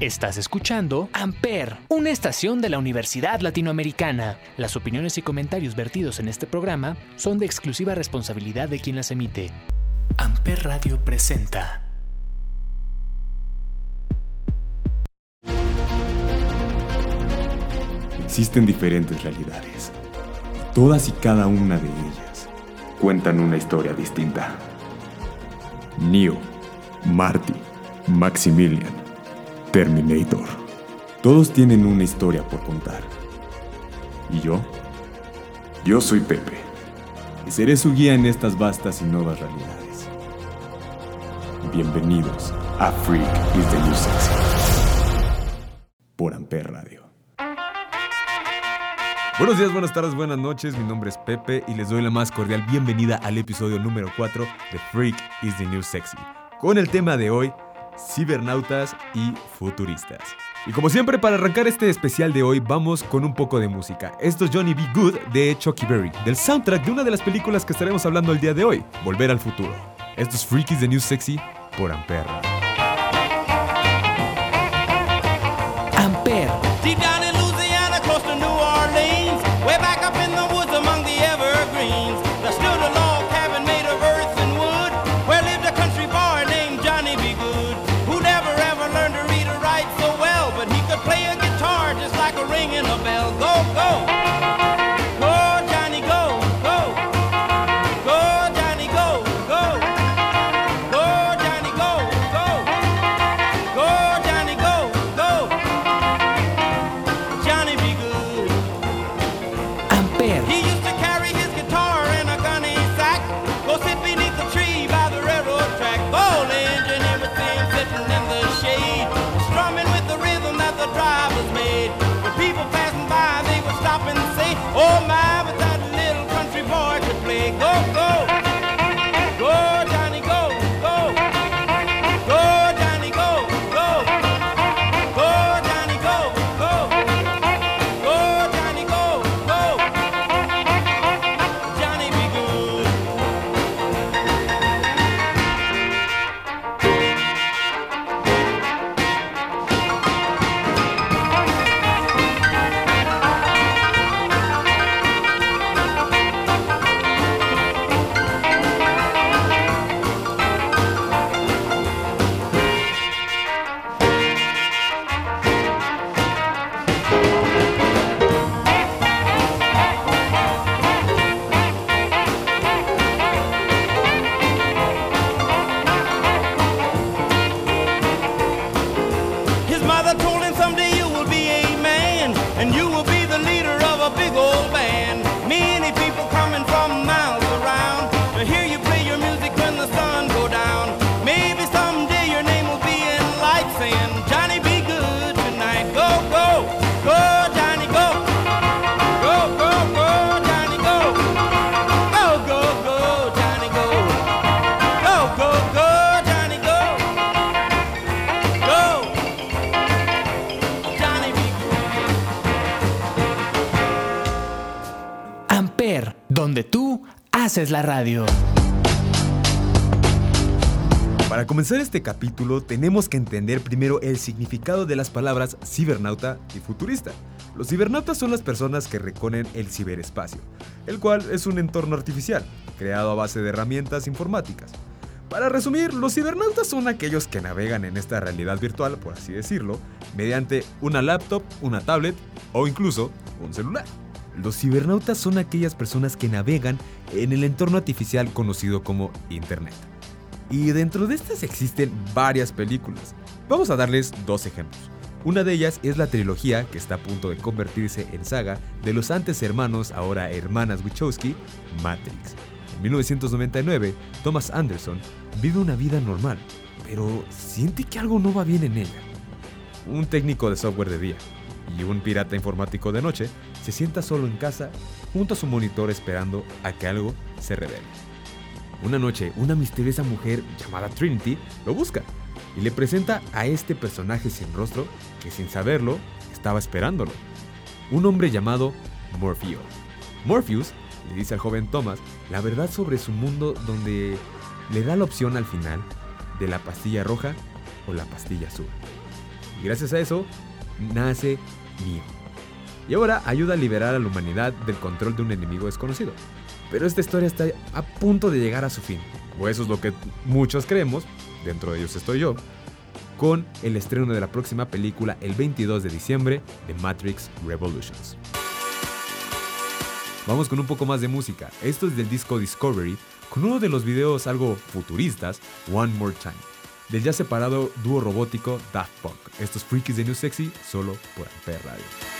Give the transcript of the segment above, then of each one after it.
Estás escuchando Amper, una estación de la Universidad Latinoamericana. Las opiniones y comentarios vertidos en este programa son de exclusiva responsabilidad de quien las emite. Amper Radio presenta. Existen diferentes realidades. Todas y cada una de ellas cuentan una historia distinta. Neo, Marty, Maximilian, Terminator. Todos tienen una historia por contar. ¿Y yo? Yo soy Pepe. Y seré su guía en estas vastas y nuevas realidades. Bienvenidos a Freak is the New Sexy. Por Amper Radio. Buenos días, buenas tardes, buenas noches. Mi nombre es Pepe y les doy la más cordial bienvenida al episodio número 4 de Freak is the New Sexy. Con el tema de hoy, cibernautas y futuristas. Y como siempre, para arrancar este especial de hoy, vamos con un poco de música. Esto es Johnny B. Good de Chucky Berry, del soundtrack de una de las películas que estaremos hablando el día de hoy, Volver al Futuro. Esto es Freakies the New Sexy por Ampere. Haces la radio. Para comenzar este capítulo tenemos que entender primero el significado de las palabras cibernauta y futurista. Los cibernautas son las personas que recorren el ciberespacio, el cual es un entorno artificial, creado a base de herramientas informáticas. Para resumir, los cibernautas son aquellos que navegan en esta realidad virtual, por así decirlo, mediante una laptop, una tablet o incluso un celular. Los cibernautas son aquellas personas que navegan en el entorno artificial conocido como Internet. Y dentro de estas existen varias películas. Vamos a darles dos ejemplos. Una de ellas es la trilogía que está a punto de convertirse en saga de los antes hermanos, ahora hermanas Wachowski, Matrix. En 1999, Thomas Anderson vive una vida normal, pero siente que algo no va bien en ella. Un técnico de software de día y un pirata informático de noche se sienta solo en casa junto a su monitor esperando a que algo se revele. Una noche, una misteriosa mujer llamada Trinity lo busca y le presenta a este personaje sin rostro que sin saberlo estaba esperándolo. Un hombre llamado Morpheus. Morpheus le dice al joven Thomas la verdad sobre su mundo donde le da la opción al final de la pastilla roja o la pastilla azul. Y gracias a eso, nace Neo. Y ahora ayuda a liberar a la humanidad del control de un enemigo desconocido. Pero esta historia está a punto de llegar a su fin. O eso es lo que muchos creemos, dentro de ellos estoy yo, con el estreno de la próxima película el 22 de diciembre de Matrix Revolutions. Vamos con un poco más de música. Esto es del disco Discovery, con uno de los videos algo futuristas, One More Time, del ya separado dúo robótico Daft Punk. Estos freakies de New Sexy solo por Ampere Radio.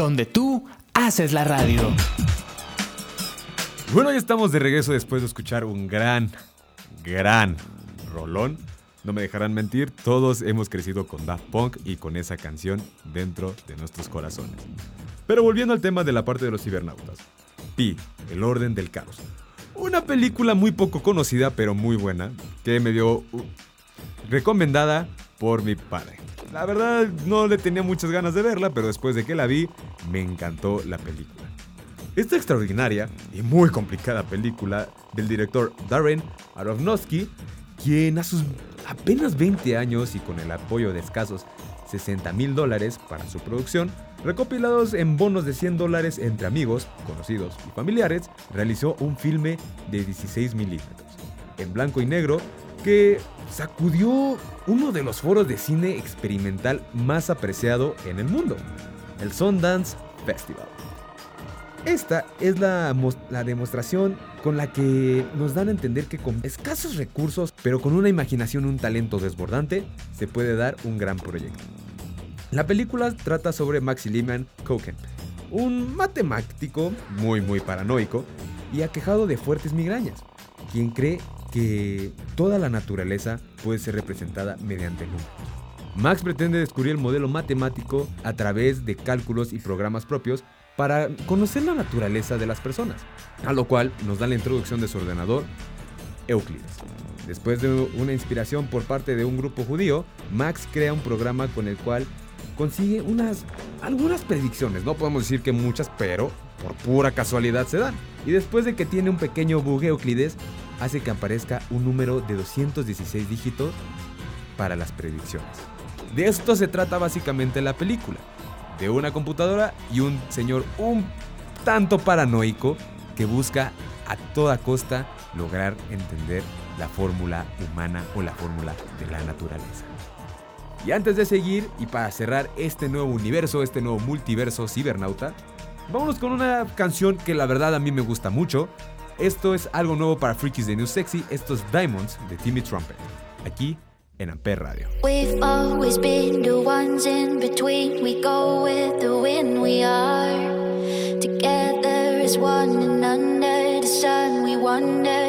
Donde tú haces la radio. Bueno, ya estamos de regreso después de escuchar un gran, gran rolón. No me dejarán mentir, todos hemos crecido con Daft Punk y con esa canción dentro de nuestros corazones. Pero volviendo al tema de la parte de los cibernautas. Pi, el orden del caos. Una película muy poco conocida pero muy buena que me dio uh, recomendada por mi padre. La verdad no le tenía muchas ganas de verla, pero después de que la vi, me encantó la película. Esta extraordinaria y muy complicada película del director Darren Aronofsky, quien a sus apenas 20 años y con el apoyo de escasos 60 mil dólares para su producción, recopilados en bonos de 100 dólares entre amigos, conocidos y familiares, realizó un filme de 16 milímetros, en blanco y negro, que sacudió uno de los foros de cine experimental más apreciado en el mundo, el Sundance Festival. Esta es la, mos- la demostración con la que nos dan a entender que con escasos recursos, pero con una imaginación y un talento desbordante, se puede dar un gran proyecto. La película trata sobre Maximilian Koken, un matemático muy muy paranoico y aquejado de fuertes migrañas, quien cree que toda la naturaleza puede ser representada mediante números. Max pretende descubrir el modelo matemático a través de cálculos y programas propios para conocer la naturaleza de las personas, a lo cual nos da la introducción de su ordenador, Euclides. Después de una inspiración por parte de un grupo judío, Max crea un programa con el cual consigue unas algunas predicciones, no podemos decir que muchas, pero por pura casualidad se dan. Y después de que tiene un pequeño bug Euclides, hace que aparezca un número de 216 dígitos para las predicciones. De esto se trata básicamente la película, de una computadora y un señor un tanto paranoico que busca a toda costa lograr entender la fórmula humana o la fórmula de la naturaleza. Y antes de seguir y para cerrar este nuevo universo, este nuevo multiverso cibernauta, vámonos con una canción que la verdad a mí me gusta mucho. Esto es algo nuevo para Freakies de New Sexy, esto es Diamonds de Timmy Trumpet, aquí en Amper Radio. We've always been the ones in between. We go with the wind, we are. Together as one, and under the sun, we wander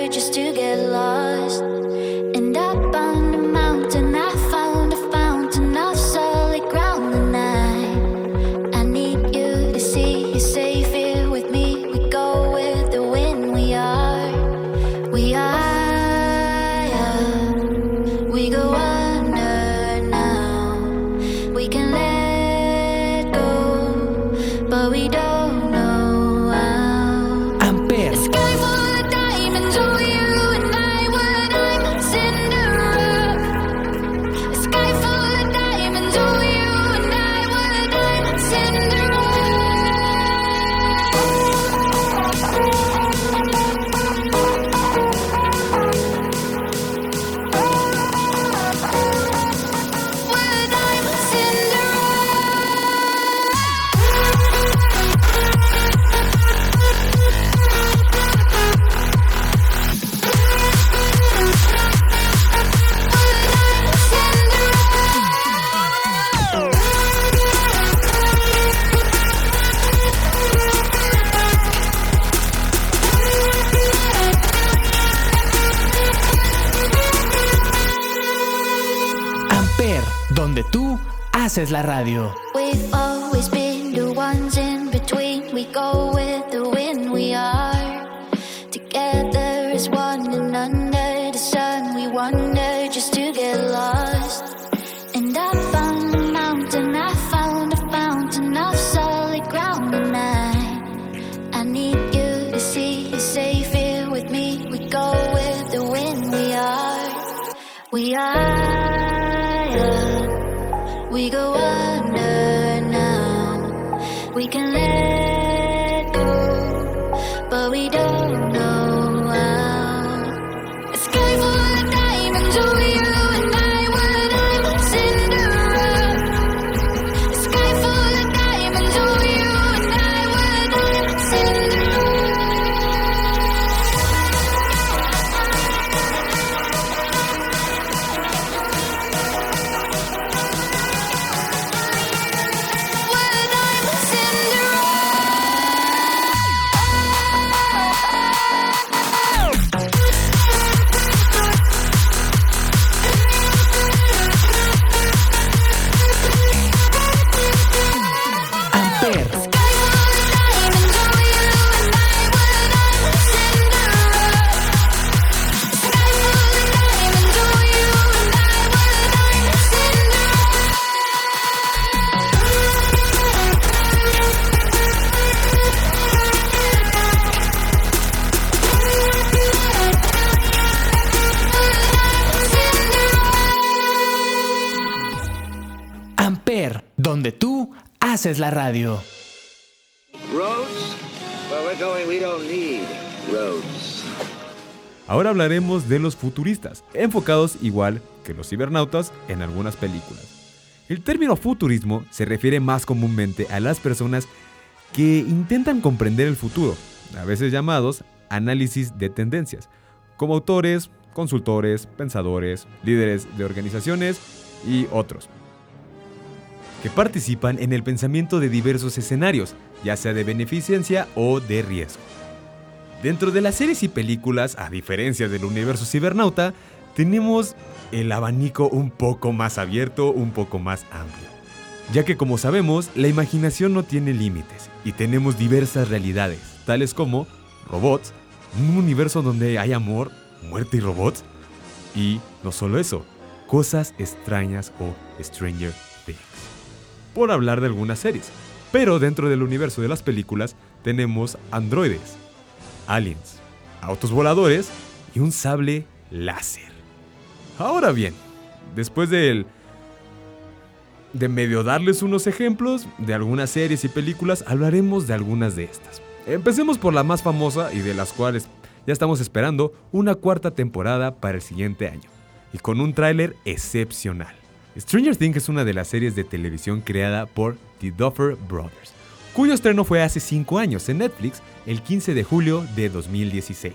haces la radio. We've always been the ones in between. We go with the wind, we are together as one, and under the sun, we wander just to get lost. And up on the mountain, I found a fountain of solid ground, and I, I need you to see you're safe here with me. We go with the wind, we are, we are. Can let haces la radio. Roads? Where we're going, we don't need roads. Ahora hablaremos de los futuristas, enfocados igual que los cibernautas en algunas películas. El término futurismo se refiere más comúnmente a las personas que intentan comprender el futuro, a veces llamados análisis de tendencias, como autores, consultores, pensadores, líderes de organizaciones y otros, que participan en el pensamiento de diversos escenarios, ya sea de beneficencia o de riesgo. Dentro de las series y películas, a diferencia del universo cibernauta, tenemos el abanico un poco más abierto, un poco más amplio. Ya que como sabemos, la imaginación no tiene límites y tenemos diversas realidades, tales como robots, un universo donde hay amor, muerte y robots, y no solo eso, cosas extrañas o Stranger. Por hablar de algunas series. Pero dentro del universo de las películas tenemos androides, aliens, autos voladores y un sable láser. Ahora bien, después de de medio darles unos ejemplos de algunas series y películas, hablaremos de algunas de estas. Empecemos por la más famosa y de las cuales ya estamos esperando una cuarta temporada para el siguiente año, y con un tráiler excepcional. Stranger Things es una de las series de televisión creada por The Duffer Brothers, cuyo estreno fue hace 5 años en Netflix el 15 de julio de 2016.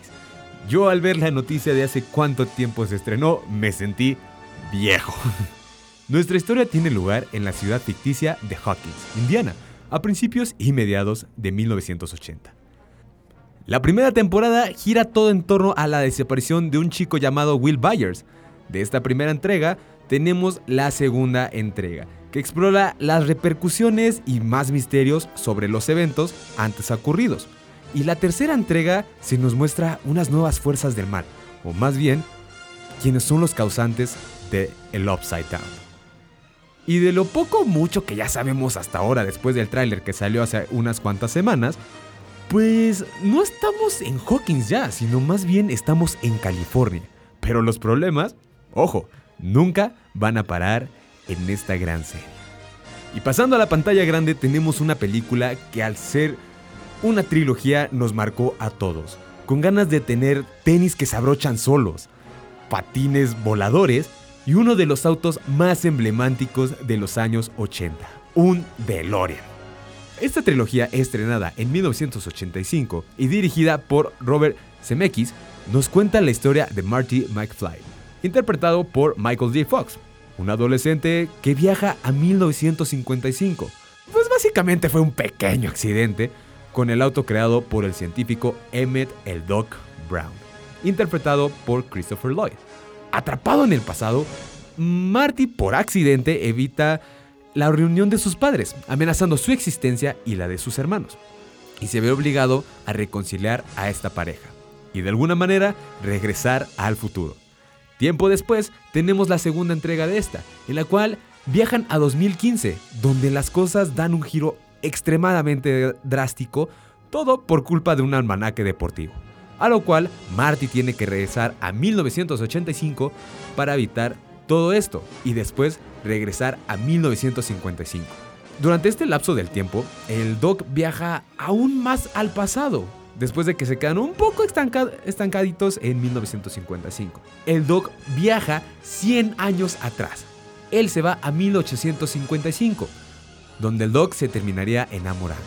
Yo al ver la noticia de hace cuánto tiempo se estrenó, me sentí viejo. Nuestra historia tiene lugar en la ciudad ficticia de Hawkins, Indiana, a principios y mediados de 1980. La primera temporada gira todo en torno a la desaparición de un chico llamado Will Byers. De esta primera entrega tenemos la segunda entrega, que explora las repercusiones y más misterios sobre los eventos antes ocurridos. Y la tercera entrega se nos muestra unas nuevas fuerzas del mal, o más bien, quienes son los causantes de el Upside Down. Y de lo poco mucho que ya sabemos hasta ahora después del tráiler que salió hace unas cuantas semanas, pues no estamos en Hawkins ya, sino más bien estamos en California. Pero los problemas, ojo, nunca van a parar en esta gran serie. Y pasando a la pantalla grande tenemos una película que al ser una trilogía nos marcó a todos, con ganas de tener tenis que se abrochan solos, patines voladores y uno de los autos más emblemáticos de los años 80, un DeLorean. Esta trilogía estrenada en 1985 y dirigida por Robert Zemeckis nos cuenta la historia de Marty McFly, interpretado por Michael J. Fox, un adolescente que viaja a 1955. Pues básicamente fue un pequeño accidente con el auto creado por el científico Emmett el Doc Brown, interpretado por Christopher Lloyd. Atrapado en el pasado, Marty por accidente evita la reunión de sus padres, amenazando su existencia y la de sus hermanos, y se ve obligado a reconciliar a esta pareja, y de alguna manera regresar al futuro. Tiempo después tenemos la segunda entrega de esta, en la cual viajan a 2015, donde las cosas dan un giro extremadamente drástico, todo por culpa de un almanaque deportivo a lo cual Marty tiene que regresar a 1985 para evitar todo esto y después regresar a 1955. Durante este lapso del tiempo, el Doc viaja aún más al pasado, después de que se quedan un poco estancaditos en 1955. El Doc viaja 100 años atrás. Él se va a 1855, donde el Doc se terminaría enamorando.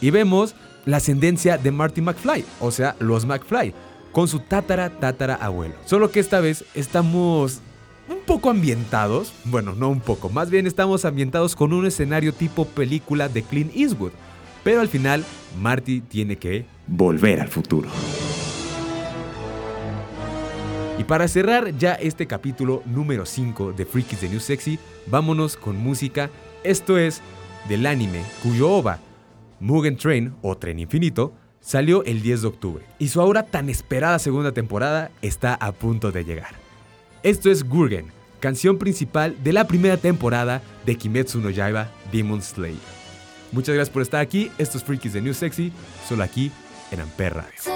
Y vemos la ascendencia de Marty McFly, o sea, los McFly, con su tatara tatara abuelo. Solo que esta vez estamos un poco ambientados, bueno, no un poco, más bien estamos ambientados con un escenario tipo película de Clint Eastwood. Pero al final, Marty tiene que volver al futuro. Y para cerrar ya este capítulo número 5 de Freakies the New Sexy, vámonos con música. Esto es del anime cuyo OVA Mugen Train o Tren Infinito salió el 10 de octubre y su ahora tan esperada segunda temporada está a punto de llegar. Esto es Gurgen, canción principal de la primera temporada de Kimetsu no Yaiba Demon Slayer. Muchas gracias por estar aquí, estos es Freakies de New Sexy, solo aquí en Amper Radio.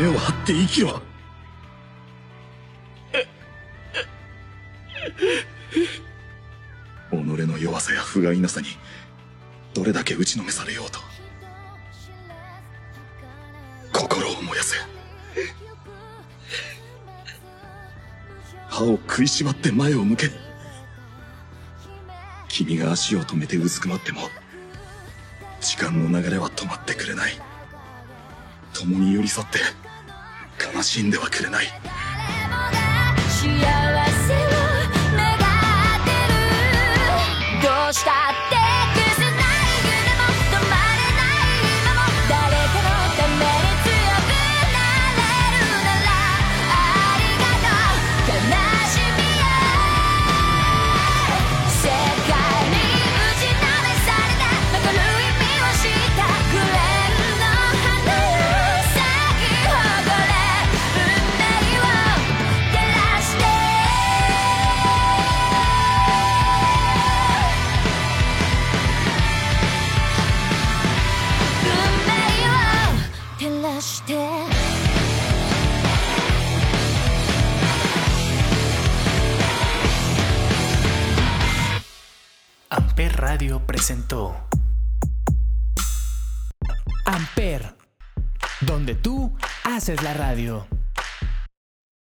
胸を張って生きろ己の弱さや不甲斐なさにどれだけ打ちのめされようと心を燃やせ。歯を食いしばって前を向け。君が足を止めてうずくまっても時間の流れは止まってくれない。共に寄り添って。悲しんではくれない。どうした Haces la radio.